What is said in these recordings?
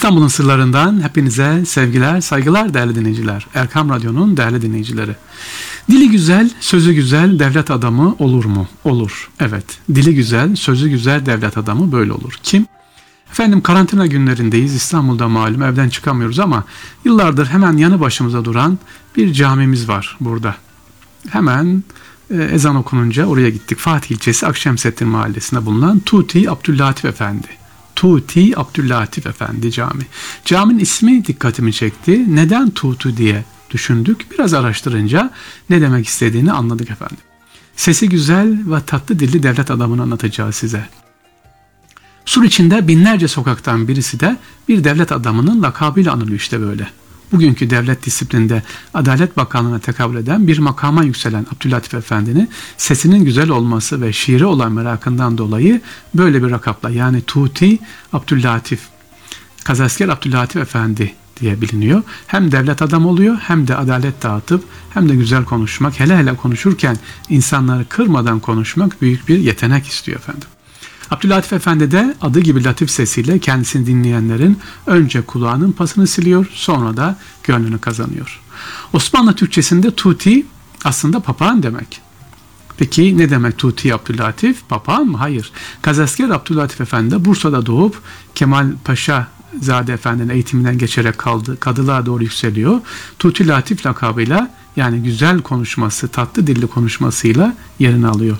İstanbul'un sırlarından hepinize sevgiler, saygılar değerli dinleyiciler. Erkam Radyo'nun değerli dinleyicileri. Dili güzel, sözü güzel devlet adamı olur mu? Olur. Evet. Dili güzel, sözü güzel devlet adamı böyle olur. Kim? Efendim karantina günlerindeyiz. İstanbul'da malum evden çıkamıyoruz ama yıllardır hemen yanı başımıza duran bir camimiz var burada. Hemen e, ezan okununca oraya gittik. Fatih ilçesi Akşemsettin mahallesinde bulunan Tuti Abdüllatif Efendi. Tuti Abdüllatif Efendi Cami. Caminin ismi dikkatimi çekti. Neden Tutu diye düşündük. Biraz araştırınca ne demek istediğini anladık efendim. Sesi güzel ve tatlı dilli devlet adamını anlatacağız size. Sur içinde binlerce sokaktan birisi de bir devlet adamının lakabıyla anılıyor işte böyle. Bugünkü devlet disiplinde Adalet Bakanlığı'na tekabül eden bir makama yükselen Abdülatif Efendi'nin sesinin güzel olması ve şiire olan merakından dolayı böyle bir rakapla yani Tuti Abdülatif, Kazasker Abdülatif Efendi diye biliniyor. Hem devlet adam oluyor hem de adalet dağıtıp hem de güzel konuşmak hele hele konuşurken insanları kırmadan konuşmak büyük bir yetenek istiyor efendim. Abdülatif Efendi de adı gibi latif sesiyle kendisini dinleyenlerin önce kulağının pasını siliyor sonra da gönlünü kazanıyor. Osmanlı Türkçesinde tuti aslında papağan demek. Peki ne demek Tuti Abdülatif? Papağan mı? Hayır. Kazasker Abdülatif Efendi Bursa'da doğup Kemal Paşa Zade Efendi'nin eğitiminden geçerek kaldı, kadılığa doğru yükseliyor. Tuti Latif lakabıyla yani güzel konuşması, tatlı dilli konuşmasıyla yerini alıyor.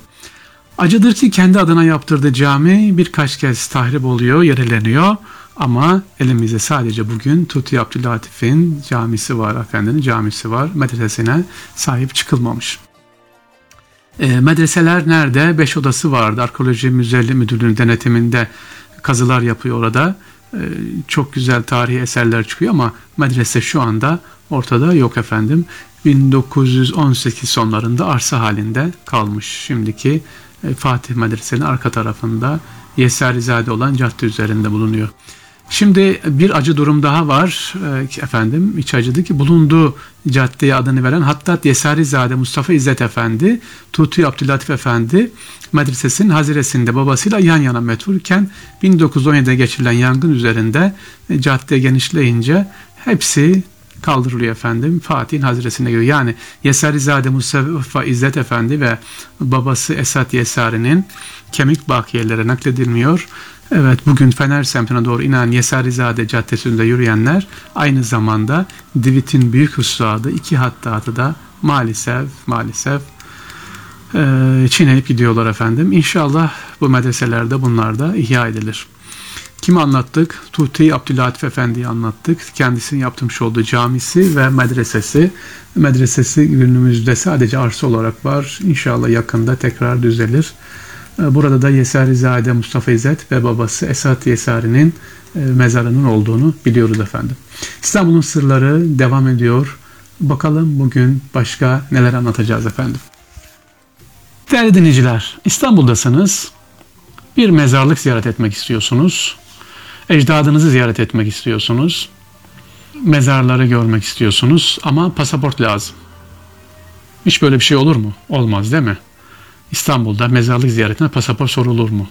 Acıdır ki kendi adına yaptırdığı cami birkaç kez tahrip oluyor, yereleniyor. Ama elimizde sadece bugün Tuti Abdülatif'in camisi var, efendinin camisi var. Medresesine sahip çıkılmamış. E, medreseler nerede? Beş odası vardı. Arkeoloji Müzeli Müdürlüğü'nün denetiminde kazılar yapıyor orada. E, çok güzel tarihi eserler çıkıyor ama medrese şu anda ortada yok efendim. 1918 sonlarında arsa halinde kalmış. Şimdiki Fatih Medrese'nin arka tarafında Yeserizade olan cadde üzerinde bulunuyor. Şimdi bir acı durum daha var e, efendim. İç acıdı ki bulunduğu caddeye adını veren Hattat Yesarizade Mustafa İzzet Efendi, Tutu Abdülatif Efendi medresesinin haziresinde babasıyla yan yana metfurken 1917'de geçirilen yangın üzerinde e, cadde genişleyince hepsi kaldırılıyor efendim. Fatih'in hazresine geliyor. Yani Yesarizade Mustafa İzzet Efendi ve babası Esat Yesari'nin kemik bakiyelere nakledilmiyor. Evet bugün Fener semtine doğru inen Yesarizade Caddesi'nde yürüyenler aynı zamanda Divit'in büyük hususadı iki hattatı da maalesef maalesef e, çiğneyip gidiyorlar efendim. İnşallah bu medreselerde bunlar da ihya edilir. Kimi anlattık? Tuti Abdülatif Efendi'yi anlattık. Kendisinin yaptırmış olduğu camisi ve medresesi. Medresesi günümüzde sadece arsa olarak var. İnşallah yakında tekrar düzelir. Ee, burada da Yesarizade Mustafa İzzet ve babası Esat Yesari'nin e, mezarının olduğunu biliyoruz efendim. İstanbul'un sırları devam ediyor. Bakalım bugün başka neler anlatacağız efendim. Değerli dinleyiciler, İstanbul'dasınız. Bir mezarlık ziyaret etmek istiyorsunuz ecdadınızı ziyaret etmek istiyorsunuz. Mezarları görmek istiyorsunuz ama pasaport lazım. Hiç böyle bir şey olur mu? Olmaz değil mi? İstanbul'da mezarlık ziyaretine pasaport sorulur mu?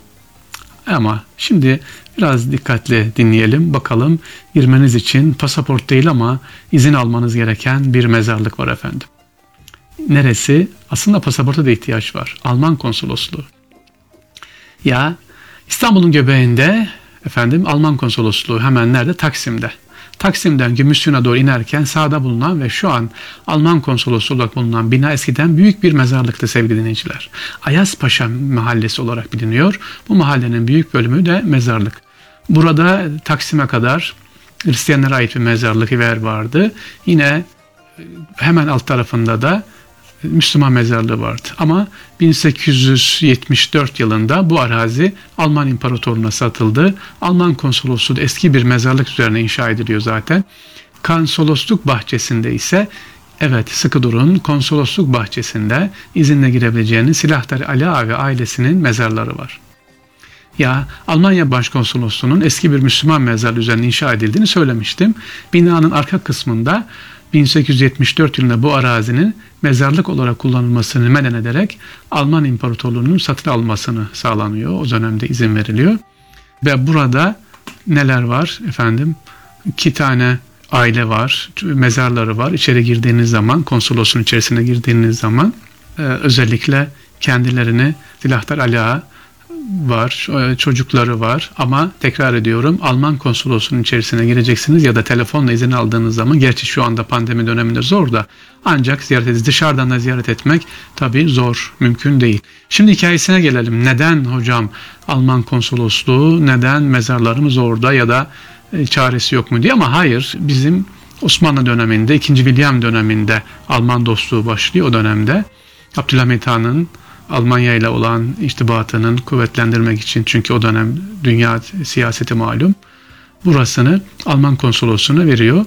Ama şimdi biraz dikkatli dinleyelim. Bakalım girmeniz için pasaport değil ama izin almanız gereken bir mezarlık var efendim. Neresi? Aslında pasaporta da ihtiyaç var. Alman konsolosluğu. Ya İstanbul'un göbeğinde efendim Alman konsolosluğu hemen nerede? Taksim'de. Taksim'den Gümüşsü'ne doğru inerken sağda bulunan ve şu an Alman konsolosluğu olarak bulunan bina eskiden büyük bir mezarlıktı sevgili dinleyiciler. Ayazpaşa mahallesi olarak biliniyor. Bu mahallenin büyük bölümü de mezarlık. Burada Taksim'e kadar Hristiyanlara ait bir mezarlık yer vardı. Yine hemen alt tarafında da Müslüman mezarlığı vardı. Ama 1874 yılında bu arazi Alman İmparatorluğu'na satıldı. Alman konsolosluğu eski bir mezarlık üzerine inşa ediliyor zaten. Konsolosluk bahçesinde ise Evet sıkı durun konsolosluk bahçesinde izinle girebileceğiniz Silahtar Ali Ağa ve ailesinin mezarları var. Ya Almanya Başkonsolosluğu'nun eski bir Müslüman mezarlığı üzerine inşa edildiğini söylemiştim. Binanın arka kısmında 1874 yılında bu arazinin mezarlık olarak kullanılmasını meden ederek Alman İmparatorluğu'nun satın almasını sağlanıyor. O dönemde izin veriliyor. Ve burada neler var efendim? iki tane aile var, mezarları var. İçeri girdiğiniz zaman, konsolosun içerisine girdiğiniz zaman e, özellikle kendilerini Silahtar Ala var, e, çocukları var ama tekrar ediyorum Alman konsolosunun içerisine gireceksiniz ya da telefonla izin aldığınız zaman gerçi şu anda pandemi döneminde zor da ancak ziyaret. Dışarıdan da ziyaret etmek tabii zor, mümkün değil. Şimdi hikayesine gelelim. Neden hocam Alman konsolosluğu, neden mezarlarımız orada ya da e, çaresi yok mu diye ama hayır bizim Osmanlı döneminde, 2. William döneminde Alman dostluğu başlıyor o dönemde. Abdülhamit Han'ın Almanya ile olan irtibatının kuvvetlendirmek için çünkü o dönem dünya siyaseti malum. Burasını Alman konsolosluğuna veriyor,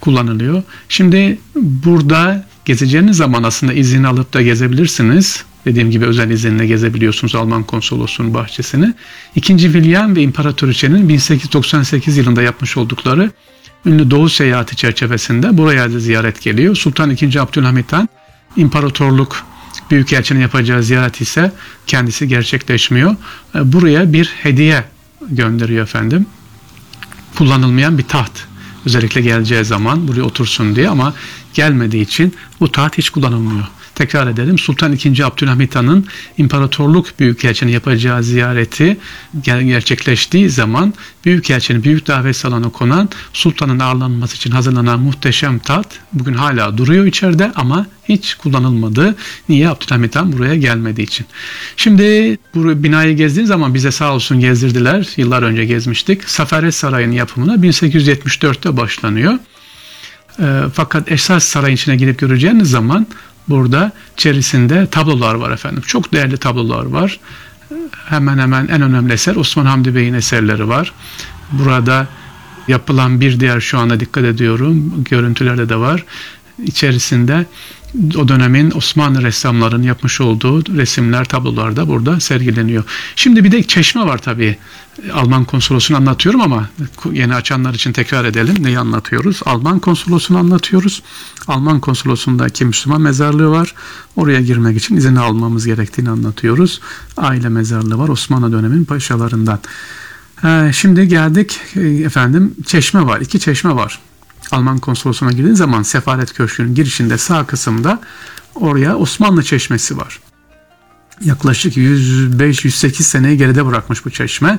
kullanılıyor. Şimdi burada gezeceğiniz zaman aslında izin alıp da gezebilirsiniz. Dediğim gibi özel izinle gezebiliyorsunuz Alman konsolosluğunun bahçesini. İkinci William ve İmparatoriçe'nin 1898 yılında yapmış oldukları ünlü Doğu seyahati çerçevesinde buraya da ziyaret geliyor. Sultan II. Abdülhamit Han imparatorluk Büyükelçinin yapacağı ziyaret ise kendisi gerçekleşmiyor. E, buraya bir hediye gönderiyor efendim. Kullanılmayan bir taht. Özellikle geleceği zaman buraya otursun diye ama gelmediği için bu taht hiç kullanılmıyor. Tekrar edelim Sultan II. Abdülhamit Han'ın imparatorluk büyükelçinin yapacağı ziyareti gerçekleştiği zaman büyükelçinin büyük davet salonu konan sultanın ağırlanması için hazırlanan muhteşem tat bugün hala duruyor içeride ama hiç kullanılmadı. Niye? Abdülhamit Han buraya gelmediği için. Şimdi bu binayı gezdiğiniz zaman bize sağ olsun gezdirdiler. Yıllar önce gezmiştik. Safaret Sarayı'nın yapımına 1874'te başlanıyor. E, fakat esas sarayın içine girip göreceğiniz zaman burada içerisinde tablolar var efendim. Çok değerli tablolar var. Hemen hemen en önemli eser Osman Hamdi Bey'in eserleri var. Burada yapılan bir diğer şu anda dikkat ediyorum görüntülerde de var. İçerisinde o dönemin Osmanlı ressamların yapmış olduğu resimler, tablolar da burada sergileniyor. Şimdi bir de çeşme var tabii. Alman konsolosunu anlatıyorum ama yeni açanlar için tekrar edelim. Neyi anlatıyoruz? Alman konsolosunu anlatıyoruz. Alman konsolosundaki Müslüman mezarlığı var. Oraya girmek için izin almamız gerektiğini anlatıyoruz. Aile mezarlığı var Osmanlı dönemin paşalarından. Ee, şimdi geldik e, efendim çeşme var. İki çeşme var. Alman konsolosluğuna girdiğiniz zaman sefaret köşkünün girişinde sağ kısımda oraya Osmanlı Çeşmesi var. Yaklaşık 105-108 seneyi geride bırakmış bu çeşme.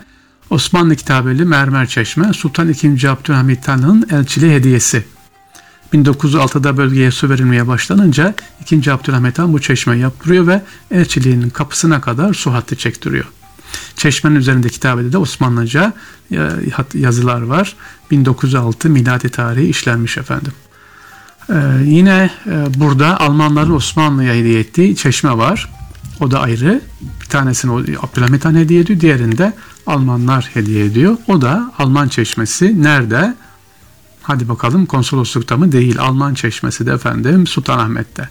Osmanlı kitabeli mermer çeşme Sultan II. Abdülhamit Han'ın elçiliği hediyesi. 1906'da bölgeye su verilmeye başlanınca 2. Abdülhamit Han bu çeşmeyi yaptırıyor ve elçiliğinin kapısına kadar su hattı çektiriyor. Çeşmenin üzerinde kitabede de Osmanlıca e, yazılar var. 1906 miladi tarihi işlenmiş efendim. Ee, yine e, burada Almanların Osmanlı'ya hediye ettiği çeşme var. O da ayrı. Bir tanesini Abdülhamit Han hediye ediyor. Diğerini de Almanlar hediye ediyor. O da Alman çeşmesi. Nerede? Hadi bakalım konsoloslukta mı? Değil. Alman çeşmesi de efendim Sultanahmet'te.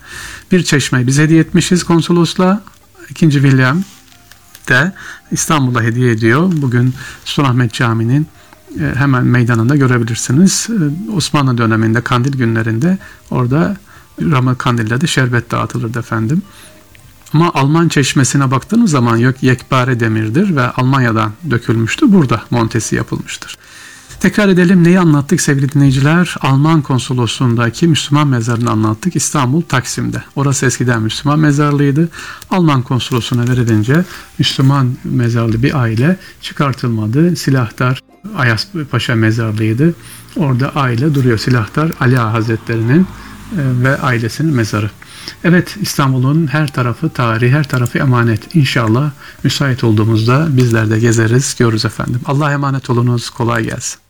Bir çeşmeyi biz hediye etmişiz konsolosla. İkinci William de İstanbul'a hediye ediyor. Bugün Sultanahmet Camii'nin e, hemen meydanında görebilirsiniz. E, Osmanlı döneminde kandil günlerinde orada Ramı kandilde de şerbet dağıtılırdı efendim. Ama Alman çeşmesine baktığınız zaman yok yekpare demirdir ve Almanya'dan dökülmüştü. Burada montesi yapılmıştır. Tekrar edelim neyi anlattık sevgili dinleyiciler? Alman konsolosluğundaki Müslüman mezarını anlattık İstanbul Taksim'de. Orası eskiden Müslüman mezarlığıydı. Alman konsolosluğuna verilince Müslüman mezarlı bir aile çıkartılmadı. Silahtar Ayas Paşa mezarlığıydı. Orada aile duruyor. Silahtar Ali Ağa Hazretleri'nin e, ve ailesinin mezarı. Evet İstanbul'un her tarafı tarih, her tarafı emanet. İnşallah müsait olduğumuzda bizler de gezeriz, görürüz efendim. Allah'a emanet olunuz, kolay gelsin.